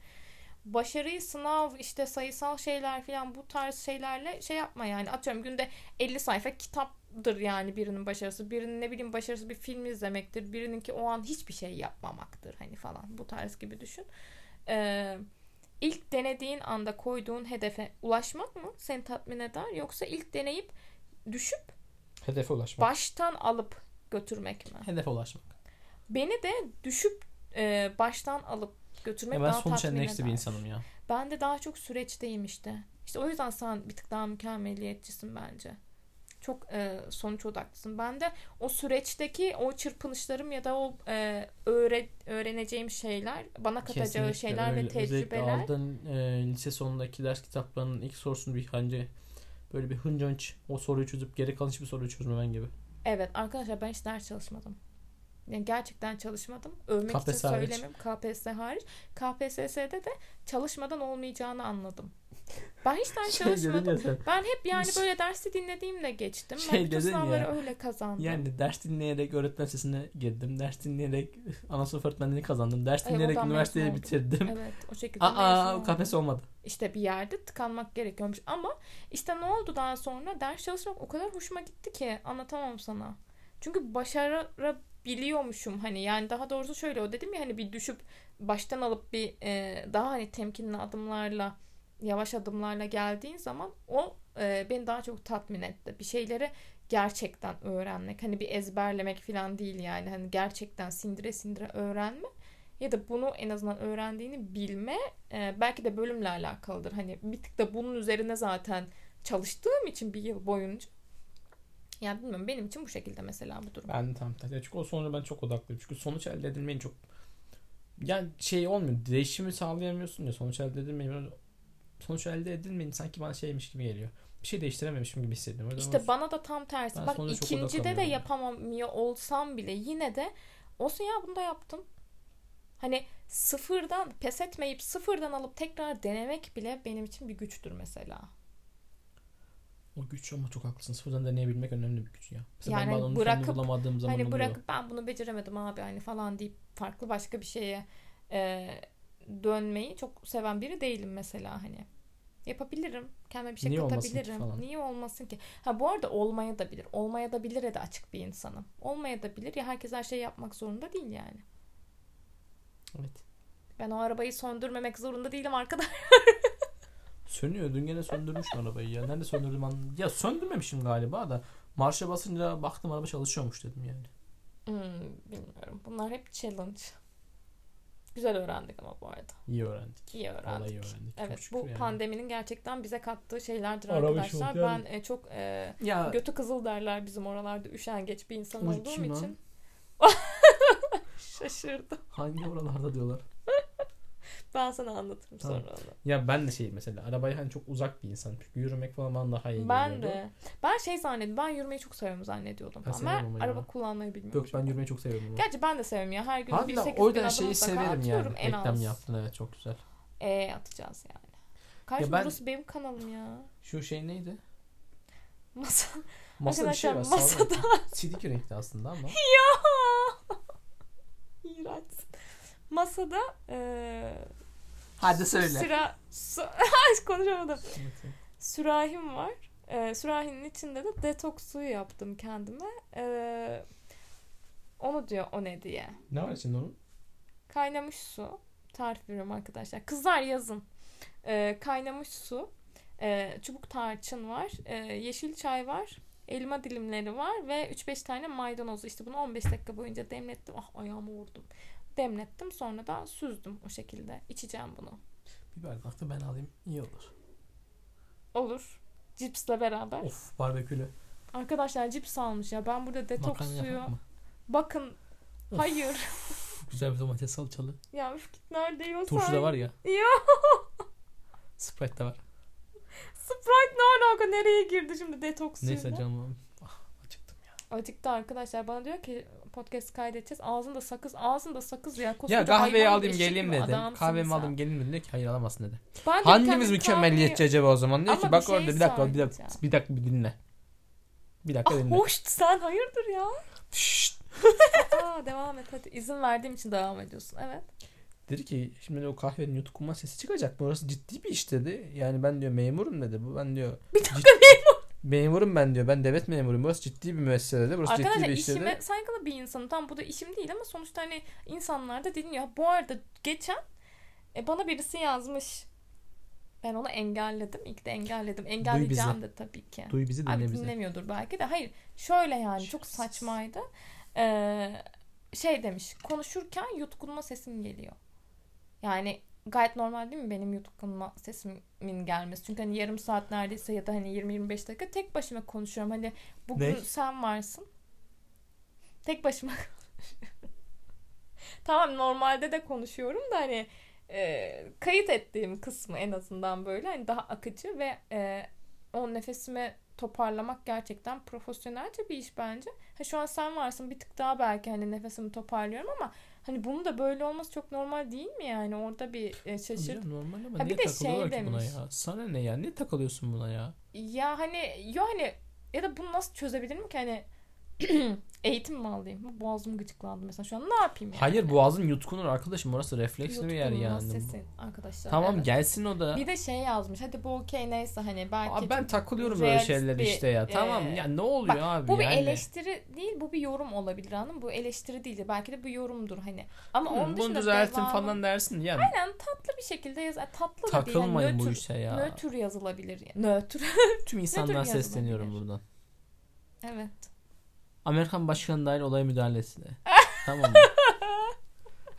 Başarıyı sınav işte sayısal şeyler falan bu tarz şeylerle şey yapma yani. Atıyorum günde 50 sayfa kitaptır yani birinin başarısı. Birinin ne bileyim başarısı bir film izlemektir. Birininki o an hiçbir şey yapmamaktır hani falan. Bu tarz gibi düşün. Ee, ilk denediğin anda koyduğun hedefe ulaşmak mı seni tatmin eder? Yoksa ilk deneyip düşüp Hedefe ulaşmak. baştan alıp götürmek mi? Hedefe ulaşmak. Beni de düşüp e, baştan alıp götürmek Ya ben daha sonuç endeksli bir insanım ya. Ben de daha çok süreçteyim işte. İşte o yüzden sen bir tık daha mükemmeliyetçisin bence. Çok e, sonuç odaklısın. Ben de o süreçteki o çırpınışlarım ya da o e, öğre, öğreneceğim şeyler, bana katacağı Kesinlikle şeyler öyle. ve Özellikle tecrübeler. aldığın e, lise sonundaki ders kitaplarının ilk sorusunu bir bence böyle bir hınca hınç o soruyu çözüp geri kalan hiçbir soruyu çözmemen gibi. Evet arkadaşlar ben hiç ders çalışmadım. Yani gerçekten çalışmadım. Övmek KPSS için söylemem. KPSS hariç. KPSS'de de çalışmadan olmayacağını anladım. Ben hiç ders Şey çalışmadım. ya. Ben hep yani böyle dersi dinlediğimle geçtim. Şey ben bütün sınavları ya, öyle kazandım. Yani ders dinleyerek öğretmen sesine girdim. Ders dinleyerek ana sınıf öğretmenliğini kazandım. Ders dinleyerek oradan üniversiteyi bitirdim. Evet o şekilde Aa. KPSS olmadı. İşte bir yerde tıkanmak gerekiyormuş. Ama işte ne oldu daha sonra? Ders çalışmak o kadar hoşuma gitti ki anlatamam sana. Çünkü biliyormuşum hani yani daha doğrusu şöyle o dedim ya hani bir düşüp baştan alıp bir e, daha hani temkinli adımlarla yavaş adımlarla geldiğin zaman o e, beni daha çok tatmin etti. Bir şeyleri gerçekten öğrenmek. Hani bir ezberlemek falan değil yani. Hani gerçekten sindire sindire öğrenme. Ya da bunu en azından öğrendiğini bilme. E, belki de bölümle alakalıdır. Hani bir tık da bunun üzerine zaten çalıştığım için bir yıl boyunca. Yani bilmiyorum benim için bu şekilde mesela bu durum. Ben de tam tersi. Çünkü o sonuca ben çok odaklıyım. Çünkü sonuç elde edilmeyi çok yani şey olmuyor. Değişimi sağlayamıyorsun ya sonuç elde edilmeyi sonuç elde edilmeyince sanki bana şeymiş gibi geliyor. Bir şey değiştirememişim gibi hissediyorum. İşte o, bana da tam tersi. Bak ikincide de yapamamıyor olsam bile yine de olsun ya bunu da yaptım. Hani sıfırdan pes etmeyip sıfırdan alıp tekrar denemek bile benim için bir güçtür mesela. O güç ama çok haklısın. Sıfırdan deneyebilmek önemli bir güç ya. Mesela yani ben bırakıp bulamadığım zaman hani bırakıp oluyor. ben bunu beceremedim abi hani falan deyip farklı başka bir şeye e, dönmeyi çok seven biri değilim mesela hani. Yapabilirim. Kendime bir şey Niye katabilirim. Olmasın Niye olmasın ki? Ha bu arada olmaya da bilir. Olmaya da bilir de açık bir insanım. Olmaya da bilir. Ya herkes her şeyi yapmak zorunda değil yani. Evet. Ben o arabayı söndürmemek zorunda değilim arkadaşlar. Sönüyor. Dün gene söndürmüş arabayı ya. Nerede söndürdüm an... Ya söndürmemişim galiba da. Marşa basınca baktım araba çalışıyormuş dedim yani. Hmm, bilmiyorum. Bunlar hep challenge. Güzel öğrendik ama bu arada. İyi öğrendik. İyi öğrendik. iyi öğrendik. Evet bu yani. pandeminin gerçekten bize kattığı şeylerdir Araba arkadaşlar. Çok ben e, çok e, ya, götü kızıl derler bizim oralarda üşengeç bir insan olduğum için. Şaşırdım. Hangi oralarda diyorlar? Ben sana anlatırım tamam. sonra onu. Ya ben de şey mesela arabaya hani çok uzak bir insan. Çünkü yürümek falan bana daha iyi Ben geliyordu. de. Ben şey zannediyordum. Ben yürümeyi çok seviyorum zannediyordum. Ben, ben araba kullanmayı bilmiyorum. Yok ben yürümeyi çok seviyorum. Ama. Gerçi ben de seviyorum ya. Her gün Hadi bir 8 o yüzden şeyi severim yani. En Reklam az. yaptın evet çok güzel. Eee atacağız yani. Kardeşim ben, burası benim kanalım ya. Şu şey neydi? Masa. Masa bir şey var. Masada. Sidik renkli aslında ama. ya. İğrenç. Masada eee Hadi söyle. Sıra su, konuşamadım. Sürahim var. Ee, sürahinin içinde de detoks suyu yaptım kendime. Ee, onu diyor o ne diye. Ne var içinde onun? Kaynamış su. Tarif veriyorum arkadaşlar. Kızlar yazın. Ee, kaynamış su. E, çubuk tarçın var. E, yeşil çay var. Elma dilimleri var ve 3-5 tane maydanoz. İşte bunu 15 dakika boyunca demlettim. Ah ayağımı vurdum demlettim. Sonra da süzdüm o şekilde. İçeceğim bunu. Bir bardak da ben alayım. iyi olur. Olur. Cipsle beraber. Of barbekülü. Arkadaşlar cips almış ya. Ben burada detoks suyu. Bakın. Of. Hayır. Güzel bir domates salçalı. Ya üf git nerede yiyorsan. Turşu da var ya. Ya. Sprite de var. Sprite ne alaka? Nereye girdi şimdi detoks suyu? Neyse canım. Ah, acıktım ya. Acıktı arkadaşlar. Bana diyor ki podcast kaydedeceğiz. Ağzında sakız, ağzında sakız ya. Koskoca ya kahveyi alayım geleyim dedi. Kahvemi alayım geleyim dedi. Diyor ki hayır alamazsın dedi. Ben Hangimiz mükemmeliyetçi kahveyi... acaba o zaman? Diyor ki bak şey orada bir dakika bir dakika, bir dakika bir dinle. Bir dakika ah, dinle. Hoş sen hayırdır ya? Şşt. Aa, devam et hadi. İzin verdiğim için devam ediyorsun. Evet. Dedi ki şimdi o kahvenin yutukuma sesi çıkacak. Burası ciddi bir iş dedi. Yani ben diyor memurum dedi. Bu ben diyor. Bir dakika memur memurum ben diyor. Ben devlet memuruyum. Burası ciddi bir müessese dedi. Burası Arkadaşlar ciddi bir işte işime saygılı bir insanım. Tam bu da işim değil ama sonuçta hani insanlar da dinliyor. Bu arada geçen e, bana birisi yazmış. Ben onu engelledim. İlk de engelledim. Engelleyeceğim de tabii ki. Duy bizi dinle Abi, bizi. dinlemiyordur belki de. Hayır. Şöyle yani çok saçmaydı. Ee, şey demiş. Konuşurken yutkunma sesim geliyor. Yani gayet normal değil mi benim yutkunma sesimin gelmesi? Çünkü hani yarım saat neredeyse ya da hani 20-25 dakika tek başıma konuşuyorum. Hani bugün ne? sen varsın. Tek başıma Tamam normalde de konuşuyorum da hani e, kayıt ettiğim kısmı en azından böyle hani daha akıcı ve e, o nefesimi toparlamak gerçekten profesyonelce bir iş bence. Ha, şu an sen varsın bir tık daha belki hani nefesimi toparlıyorum ama Hani bunun da böyle olması çok normal değil mi yani? Orada bir e, şaşırt. normal ama ha, niye bir de şey demiş. buna ya? Sana ne ya? Niye takılıyorsun buna ya? Ya hani yo hani ya da bunu nasıl çözebilirim ki hani Eğitim mi alayım? Boğazım gıcıklandı mesela şu an. Ne yapayım yani? Hayır boğazın yutkunur arkadaşım. Orası refleksli bir yer yani. sesin arkadaşlar. Tamam evet. gelsin o da. Bir de şey yazmış. Hadi bu okey neyse hani belki Abi ben takılıyorum böyle şeyler bir, işte ya. e, Tamam ya ne oluyor bak, abi Bu bir yani. eleştiri değil, bu bir yorum olabilir mı? Bu eleştiri değil de belki de bu yorumdur hani. Ama Hı, onun bunu dışında düzeltin devamı- falan dersin yani. Aynen tatlı bir şekilde yaz. Ay, Tatlı da değil. Takılmayın yani bu işe ya. Nötr yazılabilir. Yani. Nötr. Tüm insanlara sesleniyorum buradan. evet. Amerikan başkanı dahil olaya müdahalesine. tamam mı?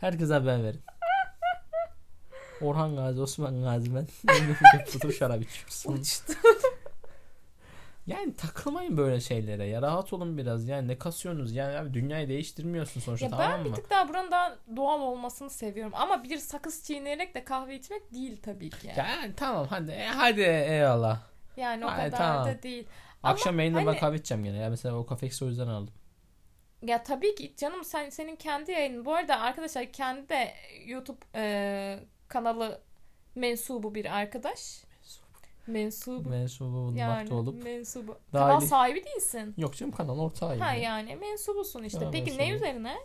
Herkese haber verin. Orhan Gazi, Osman Gazi ben. Tutup şarap içiyorsun. Uçtu. Yani takılmayın böyle şeylere ya. Rahat olun biraz. Yani ne kasıyorsunuz? Yani abi dünyayı değiştirmiyorsun sonuçta Ya tamam ben bir mı? tık daha buranın daha doğal olmasını seviyorum. Ama bir sakız çiğneyerek de kahve içmek değil tabii ki. Yani, Yani tamam hadi e, hadi eyvallah. yani o Ay, kadar tamam. da değil. Akşam yayında ben hani- kahve içeceğim gene. Ya mesela o kafeksi o yüzden aldım. Ya tabii ki canım sen senin kendi yayının. Bu arada arkadaşlar kendi de YouTube e, kanalı mensubu bir arkadaş. Mensubu. Mensubu bulunmakta Yani olup. mensubu. Dahili- Kanal sahibi değilsin. Yok canım kanal ortağıyım. Ha ya. yani mensubusun işte. Ha, Peki ne mensubu. üzerine?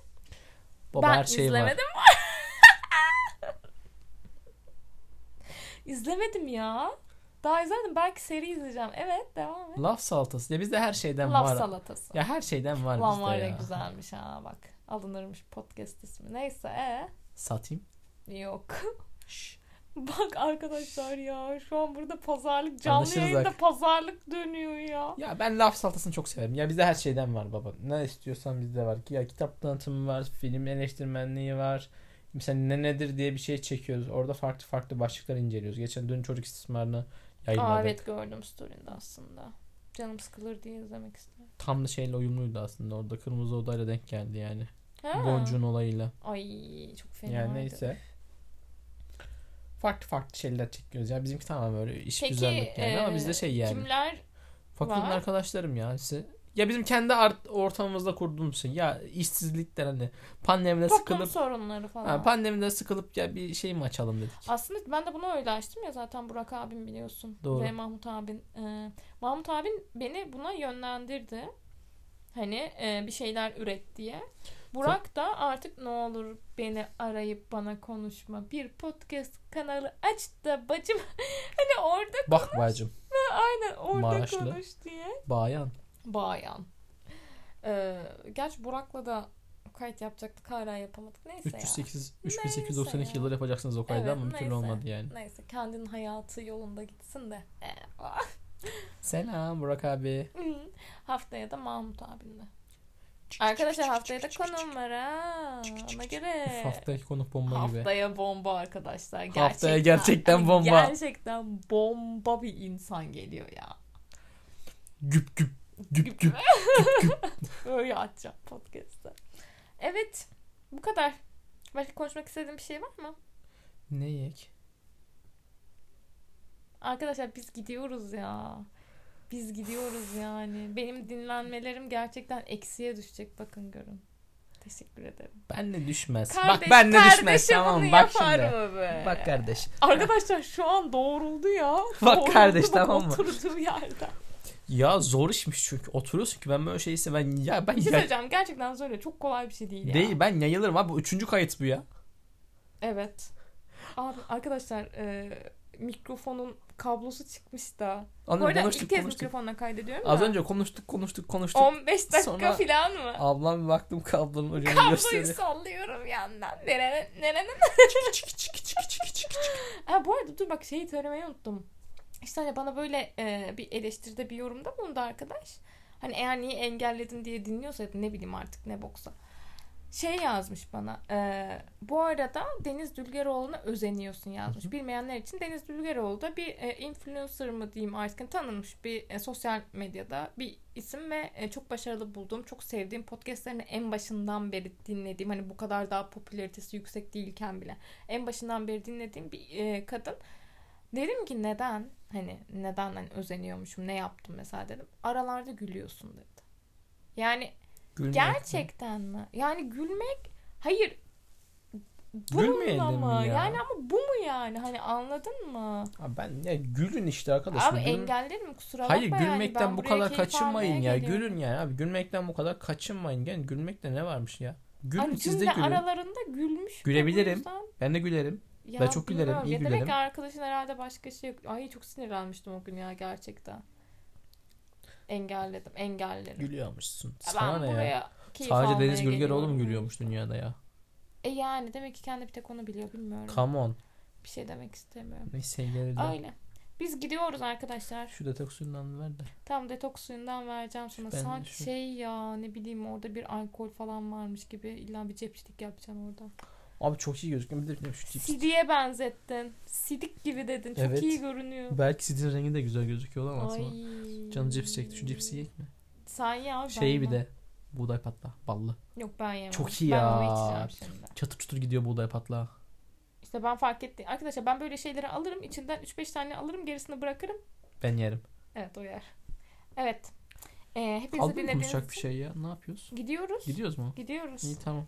Baba ben her şey var. izlemedim. İzlemedim ya. Daha izlemedim. Belki seri izleyeceğim. Evet devam et. Laf salatası. Ya bizde her şeyden Laf var. salatası. Ya her şeyden var Lan bizde var ya, güzelmiş ha bak. Alınırmış podcast ismi. Neyse e Satayım. yok. Bak arkadaşlar ya şu an burada pazarlık canlı Anlaşırız yayında bak. pazarlık dönüyor ya. Ya ben laf salatasını çok severim. Ya bizde her şeyden var baba. Ne istiyorsan bizde var. Ya kitap tanıtımı var, film eleştirmenliği var. Mesela ne nedir diye bir şey çekiyoruz. Orada farklı farklı başlıklar inceliyoruz. Geçen dün çocuk istismarını yayınladık. Aa, evet gördüm story'inde aslında. Canım sıkılır diye izlemek istedim. Tam da şeyle uyumluydu aslında. Orada Kırmızı Oda'yla denk geldi yani. Ha. Boncuğun olayıyla. Ay çok fena. Yani neyse. Farklı farklı şeyler çekiyoruz. Ya bizimki tamam böyle iş Peki güzellik yani ama e, bizde şey yani. kimler var? arkadaşlarım ya. Size. Ya bizim kendi art, ortamımızda kurduğumuz şey. Ya işsizlikten hani pandemide toplum sıkılıp sorunları falan. ha, pandemide sıkılıp ya bir şey mi açalım dedik. Aslında ben de bunu öyle açtım ya zaten Burak abim biliyorsun. Doğru. Ve Mahmut abin. Ee, Mahmut abin beni buna yönlendirdi. Hani e, bir şeyler üret diye. Burak da artık ne olur beni arayıp bana konuşma. Bir podcast kanalı aç da bacım. hani orada Bak bacım. aynen orada Maraşlı. konuş diye. Bayan. Bayan. Ee, gerçi Burak'la da kayıt yapacaktık hala yapamadık. Neyse ya. 308 Neyse 3892 ya. yıldır yapacaksınız o kaydı Evet, ama bir türlü neyse. olmadı yani. Neyse kendinin hayatı yolunda gitsin de. Ee, Selam Burak abi. Haftaya da Mahmut abimle. Arkadaşlar haftaya da konuğum var ha. Ona göre. Üf, haftaki konuk bomba gibi. Haftaya bomba arkadaşlar. Gerçekten, Haftaya gerçekten bomba. Gerçekten bomba bir insan geliyor ya. Güp güp güp güp. Öyle açacağım podcast'ta. Evet. Bu kadar. Başka konuşmak istediğin bir şey var mı? Ne yek? Arkadaşlar biz gidiyoruz ya. Biz gidiyoruz yani. Benim dinlenmelerim gerçekten eksiye düşecek. Bakın görün. Teşekkür ederim. Ben de düşmez. Kardeş, Bak ben de düşmez tamam bak şimdi. mı be? Bak kardeş. Arkadaşlar şu an doğruldu ya. Bak Doğruldu kardeş, bak tamam mı? Oturduğu yerden. Ya zor işmiş çünkü oturuyorsun ki ben böyle şeyse ben ya ben Bir şey ya- söyleyeceğim. Gerçekten söyle. Çok kolay bir şey değil ya. değil ben yayılırım abi bu üçüncü kayıt bu ya. Evet. Abi arkadaşlar e, mikrofonun kablosu çıkmış da. Bu Anladım arada konuştuk ilk kez konuştuk. mikrofonla kaydediyorum Az da. önce konuştuk konuştuk konuştuk. 15 dakika Sonra- falan mı? Ablam bir baktım kablonun ucunu Kabloyu gösteriyor. sallıyorum yandan. Nerene, nerene. Çiki çiki çiki çiki çiki. Ha, bu arada dur bak şeyi söylemeyi unuttum. İşte hani bana böyle e, bir eleştiride bir yorumda bulundu arkadaş. Hani eğer niye engelledin diye dinliyorsa ne bileyim artık ne boksa. Şey yazmış bana. e, bu arada Deniz Dülgeroğlu'na özeniyorsun yazmış. Bilmeyenler için Deniz Dülgeroğlu da bir e, influencer mı diyeyim artık tanınmış bir e, sosyal medyada bir isim ve e, çok başarılı bulduğum, çok sevdiğim podcastlerini en başından beri dinlediğim hani bu kadar daha popülaritesi yüksek değilken bile en başından beri dinlediğim bir e, kadın. Dedim ki neden? Hani neden hani özeniyormuşum? Ne yaptım mesela dedim. Aralarda gülüyorsun dedi. Yani Gülmek. gerçekten mi? Yani gülmek hayır Gülmeyelim mı? ya. Yani ama bu mu yani? Hani anladın mı? Abi ben ya gülün işte arkadaşlar. Abi Gülün- engellerim kusura Hayır bakma yani. gülmekten Ben bu kadar kaçınmayın ya. geliyorum. Gülün yani abi gülmekten bu kadar kaçınmayın. Yani gülmekte ne varmış ya? Gülün Hani siz de gülün. aralarında gülmüş. Gülebilirim. Ben de gülerim. Ya Ben çok gülerim, iyi Demek gülerim. ki arkadaşın herhalde başka şey yok. Ay çok sinirlenmiştim o gün ya gerçekten. Engelledim. Engellerim. Gülüyormuşsun. Sana ben ne ya? buraya Sadece Deniz Gülgeroğlu mu gülüyormuş dünyada ya? E yani demek ki kendi bir tek onu biliyor bilmiyorum. Come on. Bir şey demek istemiyorum. Neyse gelelim. Öyle. Biz gidiyoruz arkadaşlar. Şu detoks suyundan ver de. Tam detoks suyundan vereceğim sana. Ben Sanki şu- şey ya ne bileyim orada bir alkol falan varmış gibi. İlla bir cepçilik yapacaksın orada. Abi çok iyi gözüküyor. Bir de şu cips. Sidiye benzettin. Sidik gibi dedin. Çok Evet. iyi görünüyor. Belki sidin rengi de güzel gözüküyor ama Ay. aslında. Canı cips çekti. Şu cipsi yiyek mi? Sen ya ben Şeyi bir yemem. de. Buğday patla. Ballı. Yok ben yemem. Çok iyi ben ya. onu içeceğim şimdi. Çatır çutur gidiyor buğday patla. İşte ben fark ettim. Arkadaşlar ben böyle şeyleri alırım. içinden 3-5 tane alırım. Gerisini bırakırım. Ben yerim. Evet o yer. Evet. Ee, hepinize Aldın mı dinlediğiniz konuşacak bir için şey ya? Ne yapıyoruz? gidiyoruz. Gidiyoruz mu? Gidiyoruz. İyi tamam.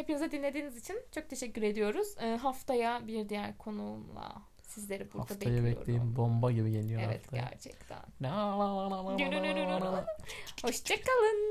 Hepinize dinlediğiniz için çok teşekkür ediyoruz. Ee, haftaya bir diğer konuğumla sizleri burada Haftaya bekliyorum. bekleyin. Bomba gibi geliyor Evet haftaya. gerçekten. Na- Hoşçakalın.